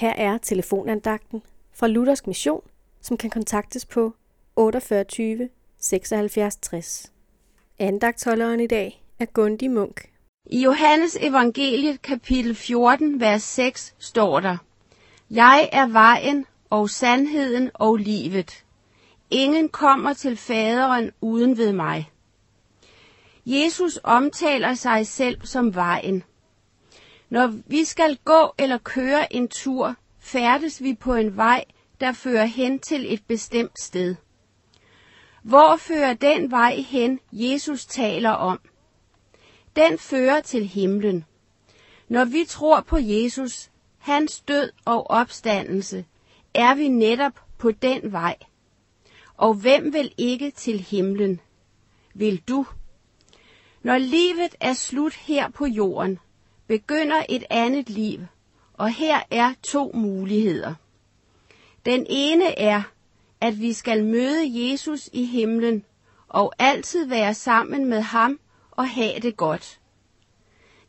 Her er telefonandagten fra Luthersk Mission, som kan kontaktes på 48 76 60. Andagtholderen i dag er Gundi Munk. I Johannes evangeliet kapitel 14, vers 6 står der, Jeg er vejen og sandheden og livet. Ingen kommer til faderen uden ved mig. Jesus omtaler sig selv som vejen. Når vi skal gå eller køre en tur, færdes vi på en vej, der fører hen til et bestemt sted. Hvor fører den vej hen, Jesus taler om? Den fører til himlen. Når vi tror på Jesus, hans død og opstandelse, er vi netop på den vej. Og hvem vil ikke til himlen? Vil du? Når livet er slut her på jorden, begynder et andet liv, og her er to muligheder. Den ene er, at vi skal møde Jesus i himlen og altid være sammen med ham og have det godt.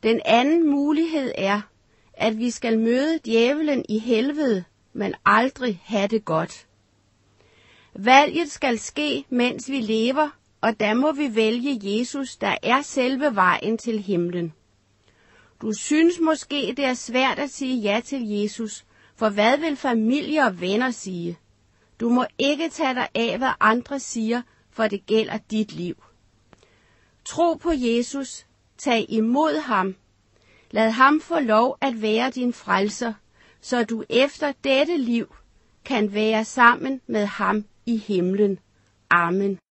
Den anden mulighed er, at vi skal møde djævelen i helvede, men aldrig have det godt. Valget skal ske, mens vi lever, og der må vi vælge Jesus, der er selve vejen til himlen. Du synes måske, det er svært at sige ja til Jesus, for hvad vil familie og venner sige? Du må ikke tage dig af, hvad andre siger, for det gælder dit liv. Tro på Jesus, tag imod ham. Lad ham få lov at være din frelser, så du efter dette liv kan være sammen med ham i himlen. Amen.